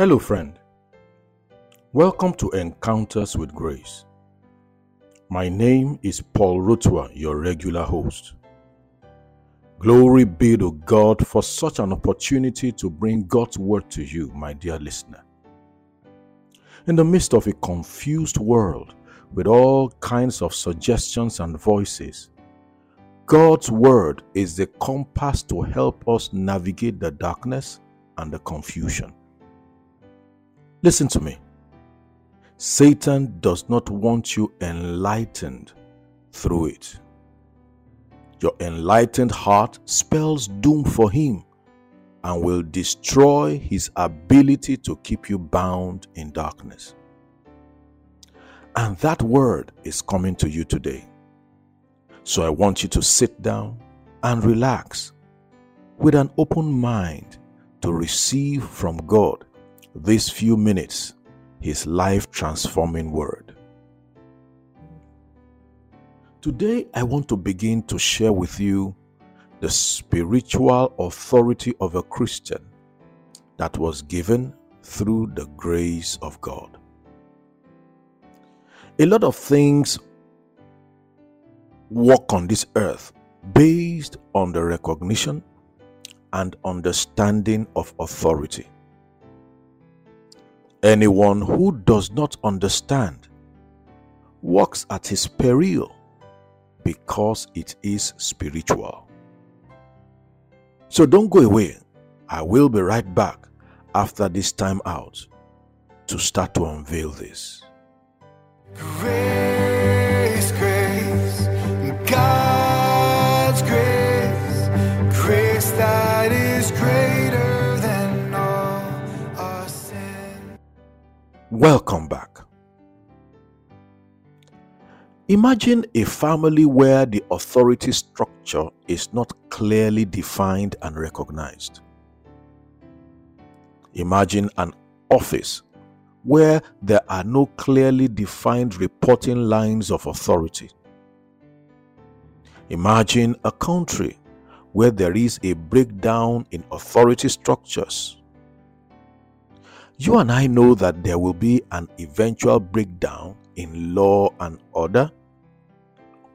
Hello, friend. Welcome to Encounters with Grace. My name is Paul Rotua, your regular host. Glory be to God for such an opportunity to bring God's word to you, my dear listener. In the midst of a confused world with all kinds of suggestions and voices, God's word is the compass to help us navigate the darkness and the confusion. Listen to me. Satan does not want you enlightened through it. Your enlightened heart spells doom for him and will destroy his ability to keep you bound in darkness. And that word is coming to you today. So I want you to sit down and relax with an open mind to receive from God these few minutes His life transforming word. Today, I want to begin to share with you the spiritual authority of a Christian that was given through the grace of God. A lot of things walk on this earth based on the recognition and understanding of authority. Anyone who does not understand walks at his peril because it is spiritual. So don't go away. I will be right back after this time out to start to unveil this. Grace, Welcome back. Imagine a family where the authority structure is not clearly defined and recognized. Imagine an office where there are no clearly defined reporting lines of authority. Imagine a country where there is a breakdown in authority structures. You and I know that there will be an eventual breakdown in law and order.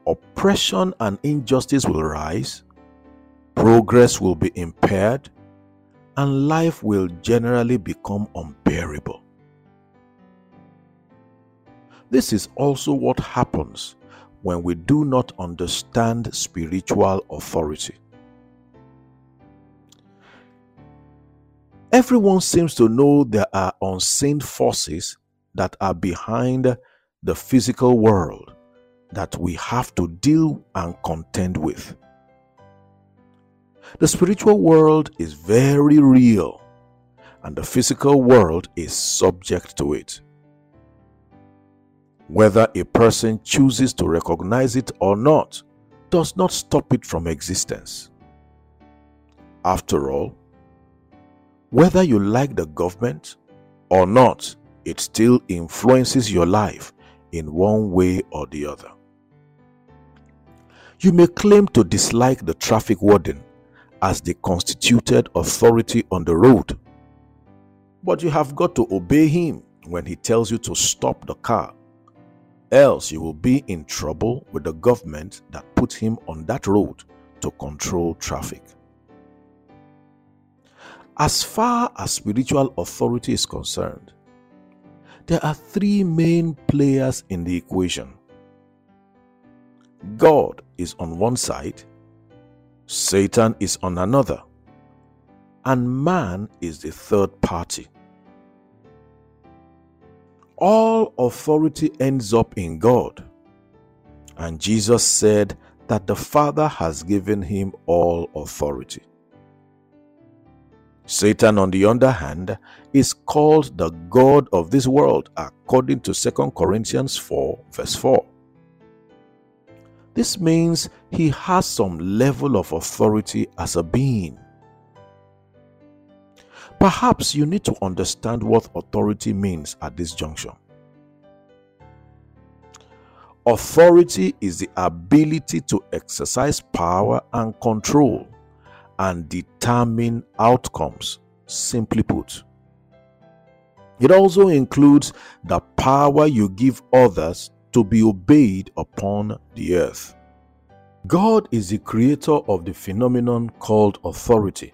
Oppression and injustice will rise, progress will be impaired, and life will generally become unbearable. This is also what happens when we do not understand spiritual authority. Everyone seems to know there are unseen forces that are behind the physical world that we have to deal and contend with. The spiritual world is very real, and the physical world is subject to it. Whether a person chooses to recognize it or not does not stop it from existence. After all, whether you like the government or not, it still influences your life in one way or the other. You may claim to dislike the traffic warden as the constituted authority on the road, but you have got to obey him when he tells you to stop the car else you will be in trouble with the government that put him on that road to control traffic. As far as spiritual authority is concerned, there are three main players in the equation God is on one side, Satan is on another, and man is the third party all authority ends up in God. And Jesus said that the Father has given him all authority. Satan, on the other hand, is called the God of this world according to 2 Corinthians 4, verse 4. This means he has some level of authority as a being. Perhaps you need to understand what authority means at this junction. Authority is the ability to exercise power and control and determine outcomes, simply put. It also includes the power you give others to be obeyed upon the earth. God is the creator of the phenomenon called authority,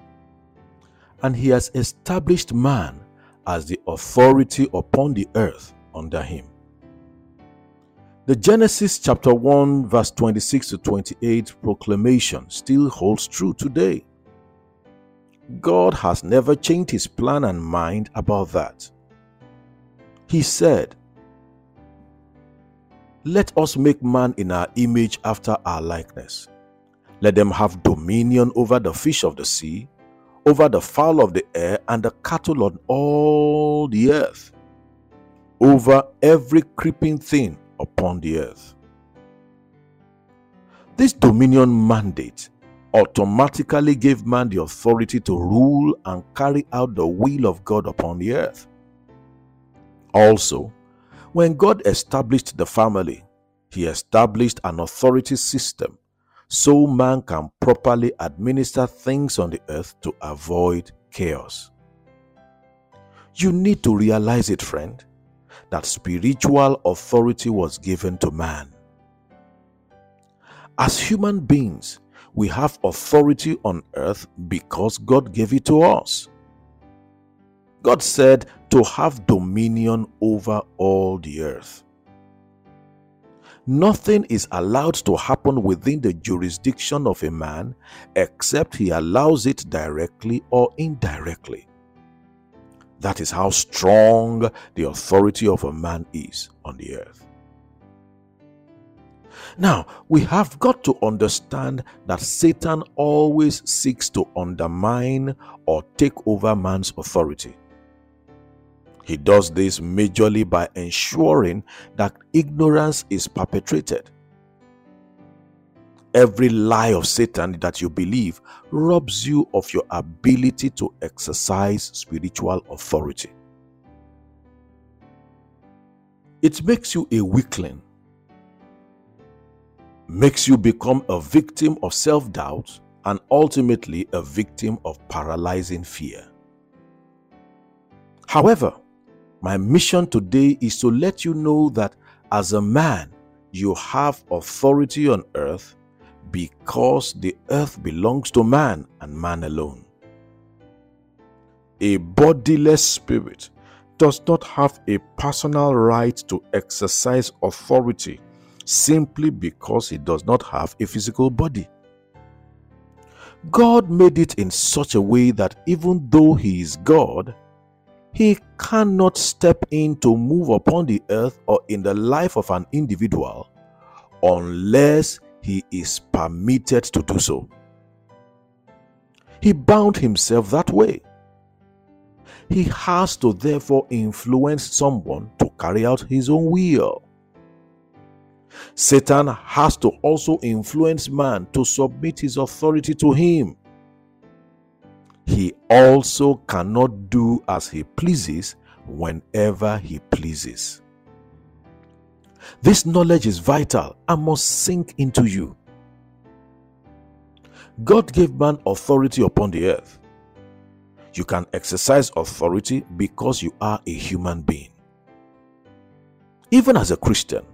and He has established man as the authority upon the earth under Him. The Genesis chapter 1, verse 26 to 28 proclamation still holds true today. God has never changed his plan and mind about that. He said, Let us make man in our image after our likeness. Let them have dominion over the fish of the sea, over the fowl of the air, and the cattle on all the earth, over every creeping thing upon the earth. This dominion mandate automatically gave man the authority to rule and carry out the will of God upon the earth. Also, when God established the family, he established an authority system so man can properly administer things on the earth to avoid chaos. You need to realize it, friend, that spiritual authority was given to man. As human beings, we have authority on earth because God gave it to us. God said to have dominion over all the earth. Nothing is allowed to happen within the jurisdiction of a man except he allows it directly or indirectly. That is how strong the authority of a man is on the earth. Now, we have got to understand that Satan always seeks to undermine or take over man's authority. He does this majorly by ensuring that ignorance is perpetrated. Every lie of Satan that you believe robs you of your ability to exercise spiritual authority. It makes you a weakling, makes you become a victim of self doubt, and ultimately a victim of paralyzing fear. However, my mission today is to let you know that as a man, you have authority on earth because the earth belongs to man and man alone. A bodiless spirit does not have a personal right to exercise authority simply because he does not have a physical body. God made it in such a way that even though he is God, he cannot step in to move upon the earth or in the life of an individual unless he is permitted to do so. He bound himself that way. He has to therefore influence someone to carry out his own will. Satan has to also influence man to submit his authority to him he also cannot do as he pleases whenever he pleases. This knowledge is vital and must sink into you. God gave man authority upon the earth. You can exercise authority because you are a human being. Even as a Christian,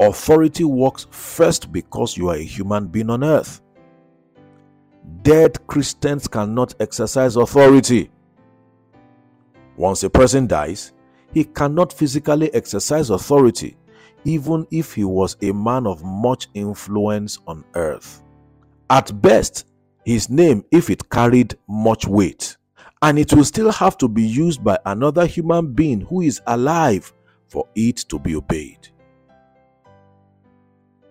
authority works first because you are a human being on earth dead Christians cannot exercise authority. Once a person dies, he cannot physically exercise authority, even if he was a man of much influence on earth. At best, his name, if it carried much weight, and it will still have to be used by another human being who is alive for it to be obeyed.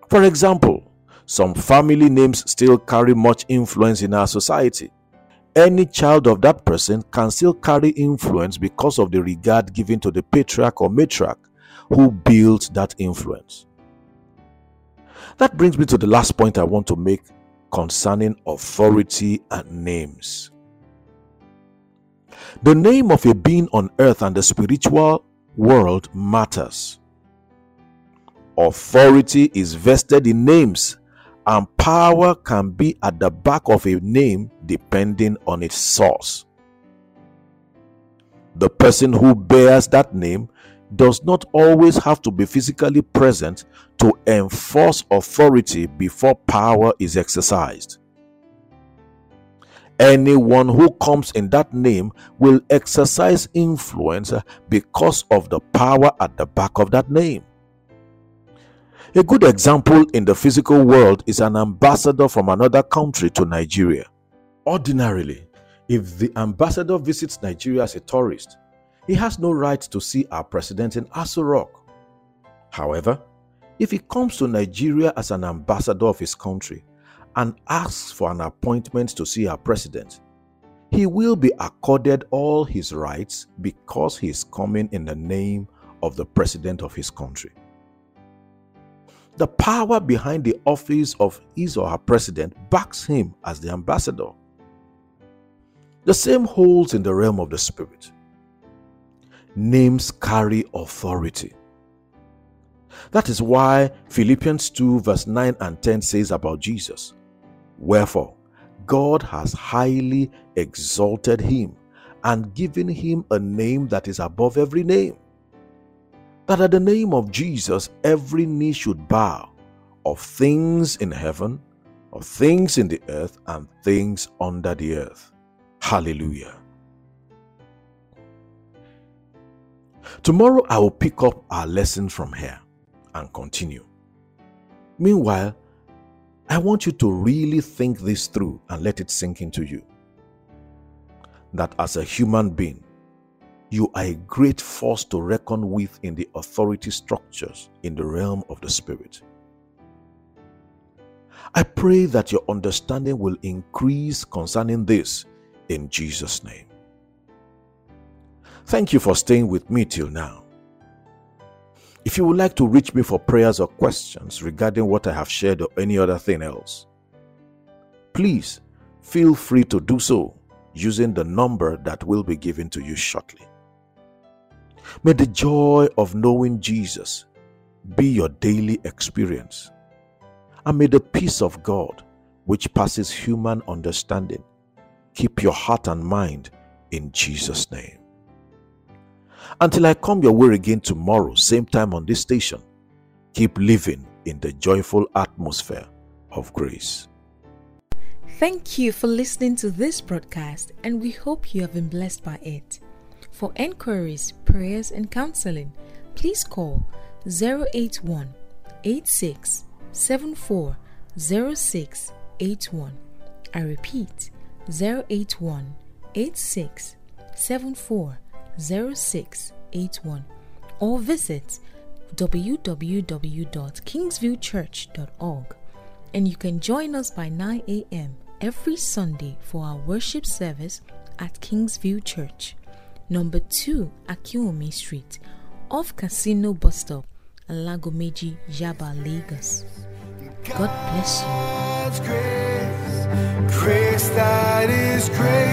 For example, some family names still carry much influence in our society. Any child of that person can still carry influence because of the regard given to the patriarch or matriarch who built that influence. That brings me to the last point I want to make concerning authority and names. The name of a being on earth and the spiritual world matters. Authority is vested in names and power can be at the back of a name depending on its source. The person who bears that name does not always have to be physically present to enforce authority before power is exercised. Anyone who comes in that name will exercise influence because of the power at the back of that name. A good example in the physical world is an ambassador from another country to Nigeria. Ordinarily, if the ambassador visits Nigeria as a tourist, he has no right to see our president in Aso Rock. However, if he comes to Nigeria as an ambassador of his country and asks for an appointment to see our president, he will be accorded all his rights because he is coming in the name of the president of his country. The power behind the office of his or her president backs him as the ambassador. The same holds in the realm of the spirit. Names carry authority. That is why Philippians 2, verse 9 and 10 says about Jesus Wherefore, God has highly exalted him and given him a name that is above every name. That at the name of Jesus every knee should bow of things in heaven, of things in the earth, and things under the earth. Hallelujah. Tomorrow I will pick up our lesson from here and continue. Meanwhile, I want you to really think this through and let it sink into you. That as a human being, you are a great force to reckon with in the authority structures in the realm of the Spirit. I pray that your understanding will increase concerning this in Jesus' name. Thank you for staying with me till now. If you would like to reach me for prayers or questions regarding what I have shared or any other thing else, please feel free to do so using the number that will be given to you shortly. May the joy of knowing Jesus be your daily experience. And may the peace of God, which passes human understanding, keep your heart and mind in Jesus' name. Until I come your way again tomorrow, same time on this station, keep living in the joyful atmosphere of grace. Thank you for listening to this broadcast, and we hope you have been blessed by it. For enquiries, prayers, and counseling, please call 081 86 74 0681. I repeat 081 86 74 0681 or visit www.kingsviewchurch.org and you can join us by 9 a.m. every Sunday for our worship service at Kingsview Church, number 2 Akiwumi Street, off Casino Bus Stop, Alagomeji, Yaba, Lagos. God bless you. Grace, grace